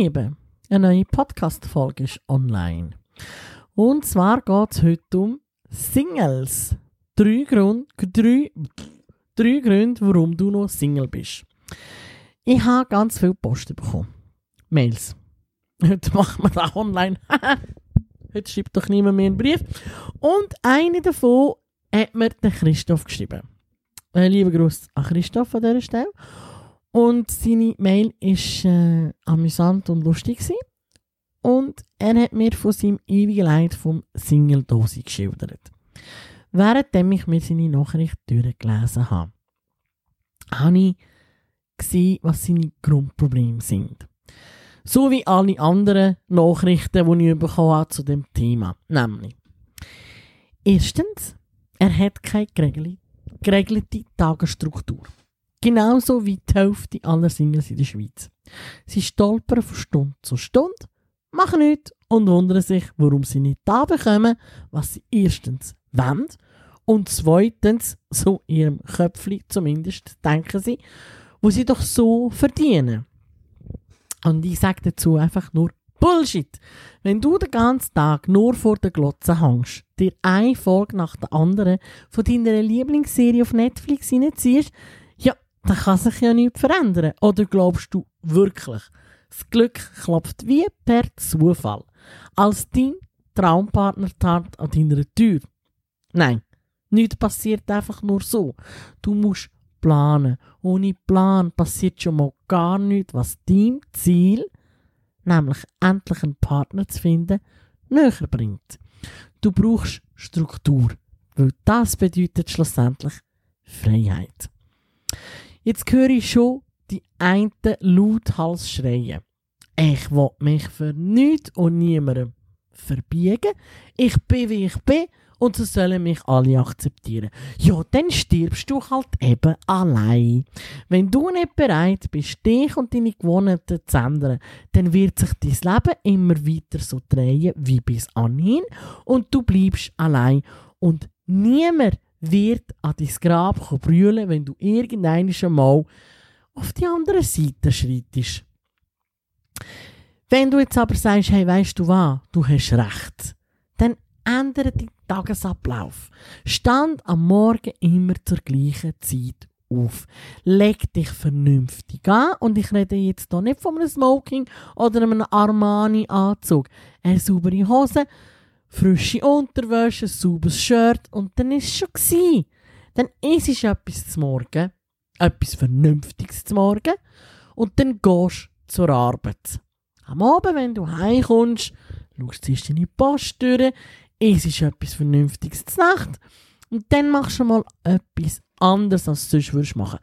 Lieben, eine neue Podcast-Folge ist online. Und zwar geht es heute um Singles. Drei, Grund, drei, drei Gründe, warum du noch Single bist. Ich habe ganz viele Post bekommen. Mails. Heute machen wir das online. Heute schreibt doch niemand mehr einen Brief. Und eine davon hat mir Christoph geschrieben. Äh, lieber Gruß an Christoph an dieser Stelle. Und seine Mail war äh, amüsant und lustig. Gewesen. Und er hat mir von seinem ewigen Leid vom Single-Dosi geschildert. Währenddem ich mir seine Nachricht durchgelesen habe, habe ich gesehen, was seine Grundprobleme sind. So wie alle anderen Nachrichten, die ich habe zu dem Thema. Nämlich, erstens, er hat keine geregelte Tagesstruktur. Genauso wie die Hälfte aller Singles in der Schweiz. Sie stolpern von Stunde zu Stunde, machen nichts und wundern sich, warum sie nicht da bekommen, was sie erstens wollen und zweitens, so ihrem Köpfchen zumindest, denken sie, wo sie doch so verdienen. Und ich sage dazu einfach nur Bullshit. Wenn du den ganzen Tag nur vor der Glotze hängst, dir eine Folge nach der anderen von deiner Lieblingsserie auf Netflix reinziehst, ja, dann kann sich ja nichts verändern. Oder glaubst du wirklich, das Glück klopft wie per Zufall, als dein Traumpartner tat an deiner Tür? Nein, nichts passiert einfach nur so. Du musst planen. Ohne Plan passiert schon mal gar nichts, was dein Ziel, nämlich endlich einen Partner zu finden, näher bringt. Du brauchst Struktur, weil das bedeutet schlussendlich Freiheit. Jetzt höre ich schon die einen lauthals schreien. Ich will mich für nichts und niemandem verbiegen. Ich bin, wie ich bin und so sollen mich alle akzeptieren. Ja, dann stirbst du halt eben allein. Wenn du nicht bereit bist, dich und deine Gewohnheiten zu ändern, dann wird sich dein Leben immer weiter so drehen wie bis anhin und du bleibst allein und niemand wird an dein Grab brüllen, wenn du irgendein Mal auf die andere Seite schreitest. Wenn du jetzt aber sagst, hey, weißt du was, du hast recht, dann ändere deinen Tagesablauf. Stand am Morgen immer zur gleichen Zeit auf. Leg dich vernünftig an und ich rede jetzt hier nicht von einem Smoking oder einem Armani-Anzug. Eine saubere Hose, frische Unterwäsche, ein sauberes Shirt und dann ist es schon gewesen. Dann isst du etwas zum Morgen, etwas Vernünftiges zum Morgen und dann gehst du zur Arbeit. Am Abend, wenn du heimkommst, schaust du deine Post durch, es ist etwas Vernünftiges zur Nacht und dann machst du mal etwas anderes, als du sonst würdest machen.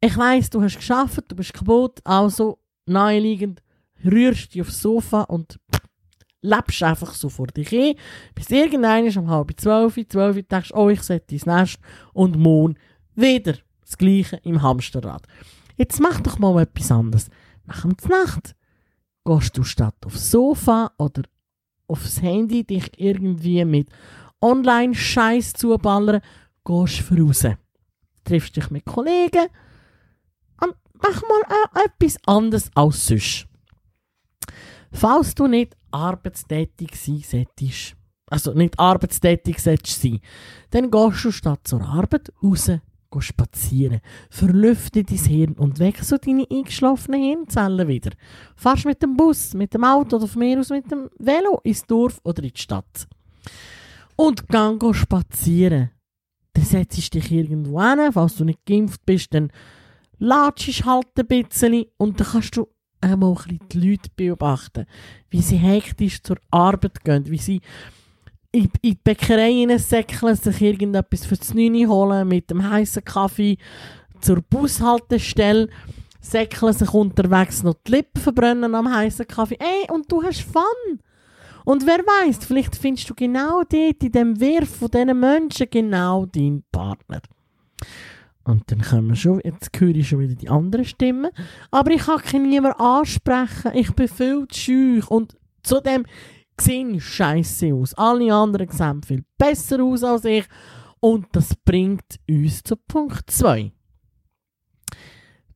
Ich weiss, du hast geschafft, du bist kaputt, also naheliegend, rührst dich aufs Sofa und lebst einfach so vor dich hin, bis irgendeiner um halb zwölf, zwölf denkst, oh, ich setze ins Nest und morgen wieder das Gleiche im Hamsterrad. Jetzt mach doch mal etwas anderes. Nach der Nacht gehst du statt aufs Sofa oder aufs Handy dich irgendwie mit Online-Scheiß zuballern, gehst raus. Triffst dich mit Kollegen und mach mal äh, etwas anderes als sonst. Falls du nicht arbeitstätig sein solltest, also nicht arbeitstätig solltest sein, dann gehst du statt zur Arbeit raus Geh spazieren, verlüfte dein Hirn und wechsel deine eingeschlafenen Hirnzellen wieder. Fahrst mit dem Bus, mit dem Auto oder von mir aus mit dem Velo ins Dorf oder in die Stadt. Und gang go spazieren. Dann setzt dich irgendwo hin, falls du nicht geimpft bist, dann latschst halt ein bisschen und dann kannst du einmal ein die Leute beobachten, wie sie hektisch zur Arbeit gehen, wie sie in, die Bäckerei säckeln, sich irgendetwas für das Neune holen, mit dem heißen Kaffee zur Bushaltestelle, säckeln sich unterwegs noch die Lippen verbrennen am heißen Kaffee. Ey, und du hast Fun! Und wer weiß, vielleicht findest du genau dort in dem Wirf von diesen Menschen genau deinen Partner. Und dann können wir schon, jetzt höre ich schon wieder die anderen Stimmen. Aber ich kann niemanden ansprechen. Ich bin viel zu scheu. Und zudem, sehen scheiße aus. Alle anderen sehen viel besser aus als ich. Und das bringt uns zu Punkt 2.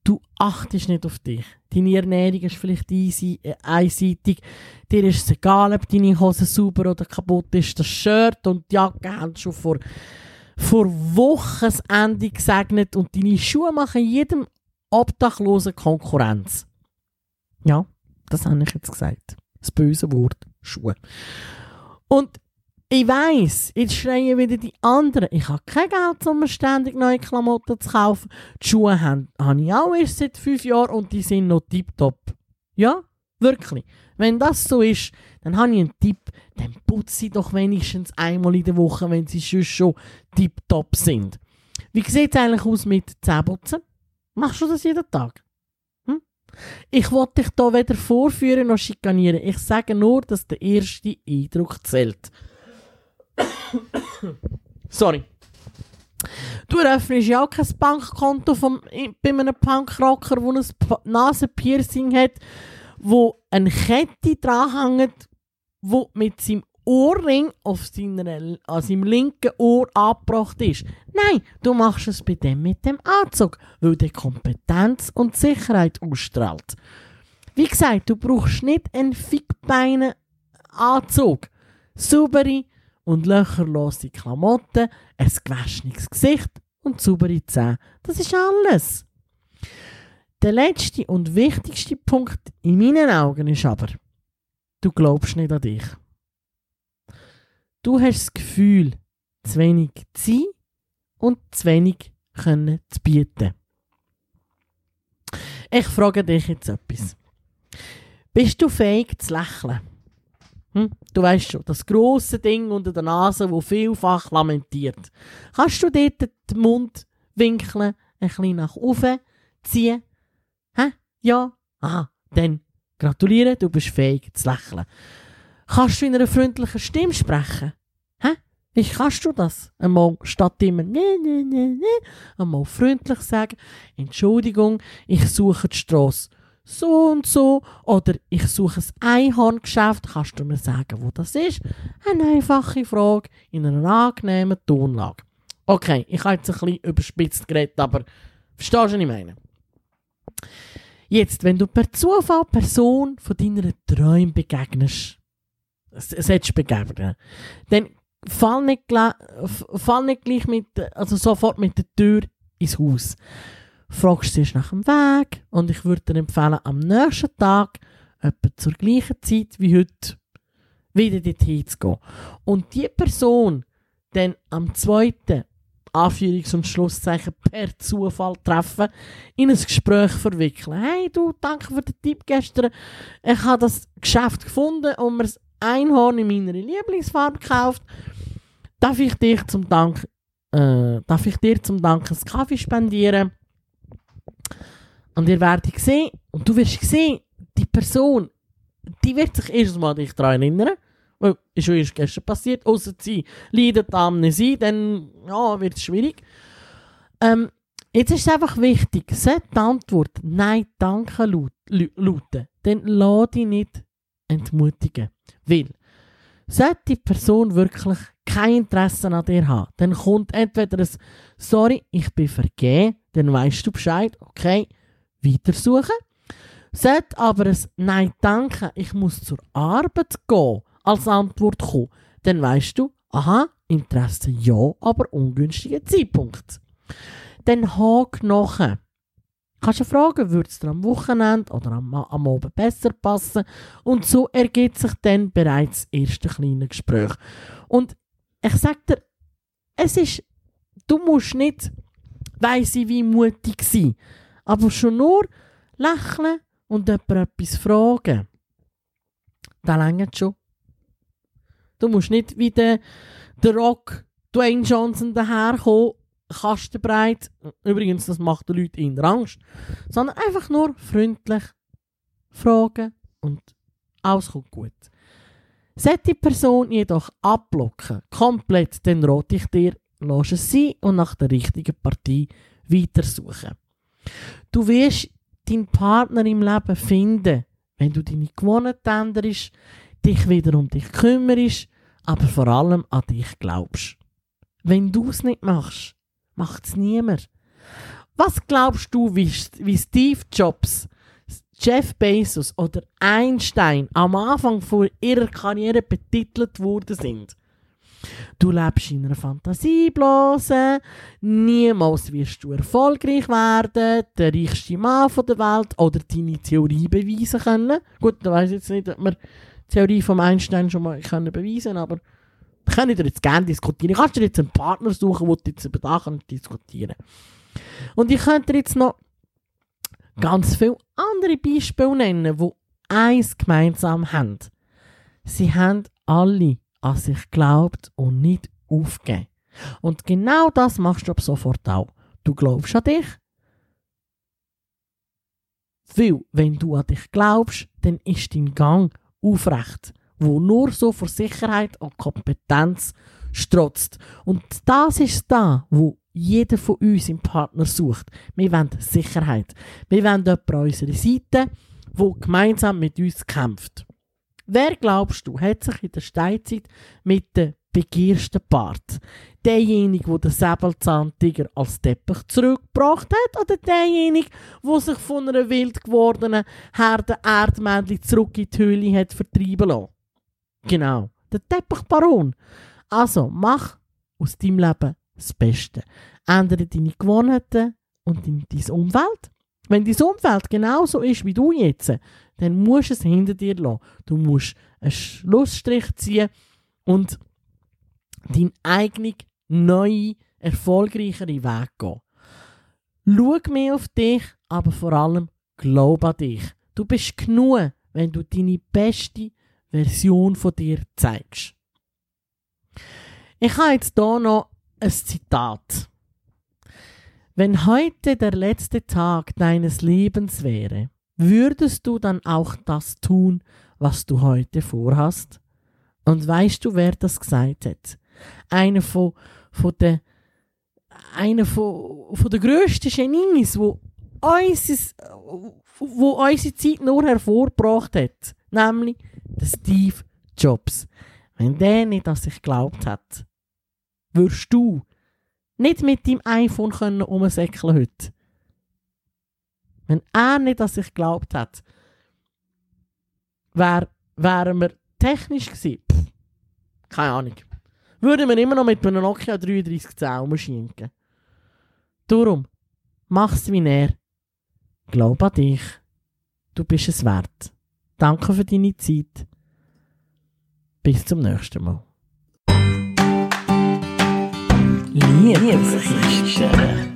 Du achtest nicht auf dich. Deine Ernährung ist vielleicht äh, einseitig. Dir ist es egal, ob deine Hose sauber oder kaputt ist. Das Shirt und die Jacke haben schon vor, vor Wochenende gesegnet und deine Schuhe machen jedem Obdachlosen Konkurrenz. Ja, das habe ich jetzt gesagt. Das böse Wort Schuhe. Und ich weiss, jetzt schreien wieder die anderen. Ich habe kein Geld, um mir ständig neue Klamotten zu kaufen. Die Schuhe habe hab ich auch erst seit fünf Jahren und die sind noch tiptop. Ja, wirklich. Wenn das so ist, dann habe ich einen Tipp. Dann putze sie doch wenigstens einmal in der Woche, wenn sie schon schon tiptop sind. Wie sieht es eigentlich aus mit Zähneputzen? Machst du das jeden Tag? Hm? Ich wollte dich hier weder vorführen noch schikanieren. Ich sage nur, dass der erste Eindruck zählt. Sorry. Du eröffnest ja auch kein Bankkonto vom, bei einem Punkrocker, der ein Nasenpiercing hat, wo eine Kette dranhängt, wo mit seinem Ohrring auf seiner, an seinem linken Ohr angebracht ist. Nein, du machst es bei dem mit dem Anzug, weil der Kompetenz und Sicherheit ausstrahlt. Wie gesagt, du brauchst nicht einen fickbeinen Anzug. Saubere, und löcherlose Klamotten, ein gewaschenes Gesicht und saubere Zähne. Das ist alles. Der letzte und wichtigste Punkt in meinen Augen ist aber, du glaubst nicht an dich. Du hast das Gefühl, zu wenig zu sein und zu wenig können zu bieten. Ich frage dich jetzt etwas. Bist du fähig zu lächeln? Hm? Du weißt schon, das große Ding unter der Nase, wo vielfach lamentiert. Kannst du dort den Mundwinkel ein bisschen nach oben ziehen? Hä? Ja? Aha, dann gratuliere, du bist fähig zu lächeln. Kannst du in einer freundlichen Stimme sprechen? Hä? Wie kannst du das? Einmal statt immer ne, ne, ne, ne, einmal freundlich sagen, Entschuldigung, ich suche die Strasse so und so. Oder ich suche ein Einhorngeschäft, kannst du mir sagen, wo das ist? Eine einfache Frage in einer angenehmen Tonlage. Okay, ich habe jetzt ein bisschen überspitzt geredet, aber verstehst du, was ich meine? Jetzt, wenn du per Zufall Person von deiner Träume begegnest, solltest begegnen, dann fall nicht, fall nicht gleich mit, also sofort mit der Tür ins Haus fragst du nach dem Weg und ich würde dir empfehlen, am nächsten Tag, etwa zur gleichen Zeit wie heute, wieder dorthin zu gehen. Und die Person dann am zweiten Anführungs- und Schlusszeichen per Zufall treffen, in ein Gespräch verwickeln. Hey du, danke für den Tipp gestern. Ich habe das Geschäft gefunden und mir ein Einhorn in meiner Lieblingsfarbe gekauft. Darf ich dir zum Dank, äh, darf ich dir zum Dank einen Kaffee spendieren? Und ihr werdet sehen, und du wirst sehen, die Person, die wird sich erstens mal dich daran erinnern, weil ist schon erst gestern passiert, außer sie leidet an Amnesie, dann ja, wird es schwierig. Ähm, jetzt ist es einfach wichtig, sollte die Antwort Nein, danke lauten, dann lass dich nicht entmutigen. Weil, sollte die Person wirklich kein Interesse an dir haben, dann kommt entweder ein Sorry, ich bin vergeben, dann weißt du Bescheid, okay, weitersuchen. Sollte aber ein Nein, danke, ich muss zur Arbeit gehen, als Antwort kommen, dann weißt du, aha, Interesse ja, aber ungünstiger Zeitpunkt. Dann hak nachher. Kannst du fragen, würde es dir am Wochenende oder am, am Abend besser passen? Und so ergibt sich dann bereits das erste kleine Gespräch. Und ich sag dir, es ist, du musst nicht, weiss ich, wie mutig sein. Aber schon nur lächeln und jemand etwas fragen. Das reicht schon. Du musst nicht wie der, der Rock Dwayne Johnson daherkommen, kastenbreit. Übrigens, das macht den Leuten in Angst. Sondern einfach nur freundlich fragen und alles kommt gut. Sollte die Person jedoch abblocken, komplett, dann rate ich dir, lass es sein und nach der richtigen Partie weitersuchen. Du wirst deinen Partner im Leben finden, wenn du deine Gewohnheiten änderst, dich wieder um dich kümmerst, aber vor allem an dich glaubst. Wenn du es nicht machst, macht es niemand. Was glaubst du, wie, Steve Jobs, Jeff Bezos oder Einstein am Anfang von ihrer Karriere betitelt worden sind? Du lebst in einer Fantasieblase, niemals wirst du erfolgreich werden, der reichste Mann der Welt oder deine Theorie beweisen können. Gut, da weiß jetzt nicht, ob die Theorie von Einstein schon mal können beweisen aber ich dir jetzt gerne diskutieren. Ich kann dir jetzt einen Partner suchen, der jetzt über das diskutieren Und ich könnte jetzt noch ganz viele andere Beispiele nennen, die eins gemeinsam haben. Sie haben alle an sich geglaubt und nicht aufgegeben. Und genau das machst du ab sofort auch. Du glaubst an dich. Weil, wenn du an dich glaubst, dann ist dein Gang aufrecht, wo nur so vor Sicherheit und Kompetenz strotzt. Und das ist da, wo jeder von uns im Partner sucht. Wir wollen Sicherheit. Wir wollen jemanden an unserer Seite, der gemeinsam mit uns kämpft. Wer glaubst du, hat sich in der Steinzeit mit dem begehrsten Part? Derjenige, der den Säbelzahntiger als Teppich zurückgebracht hat, oder derjenige, der sich von einer wild gewordenen Herde Erdmännchen zurück in die Höhle hat vertreiben lassen? Genau, der Teppichbaron. Also, mach aus deinem Leben das Beste. Ändere deine Gewohnheiten und dein Umfeld. Wenn dein Umfeld genauso ist wie du jetzt, dann musst du es hinter dir lassen. Du musst einen Schlussstrich ziehen und deinen eigenen, neuen, erfolgreicheren Weg gehen. Schau mehr auf dich, aber vor allem glaub an dich. Du bist genug, wenn du deine beste Version von dir zeigst. Ich habe jetzt hier noch ein Zitat. Wenn heute der letzte Tag deines Lebens wäre, würdest du dann auch das tun, was du heute vorhast? Und weißt du, wer das gesagt hat? Einer von, von der einer von, von der grössten Genies, wo uns, wo unsere Zeit nur hervorgebracht hat. Nämlich der Steve Jobs. Wenn der nicht an sich geglaubt hat, würdest du nicht mit deinem iPhone können umsäckeln heute. Wenn er nicht an sich geglaubt hat, wär, wären wir technisch gewesen. Pff, keine Ahnung. Würden wir immer noch mit einem Nokia 3310 umschinken. Darum, mach's wie er. Glaub an dich. Du bist es wert. Danke für deine Zeit. Bis zum nächsten Mal. Liebesgeschichte.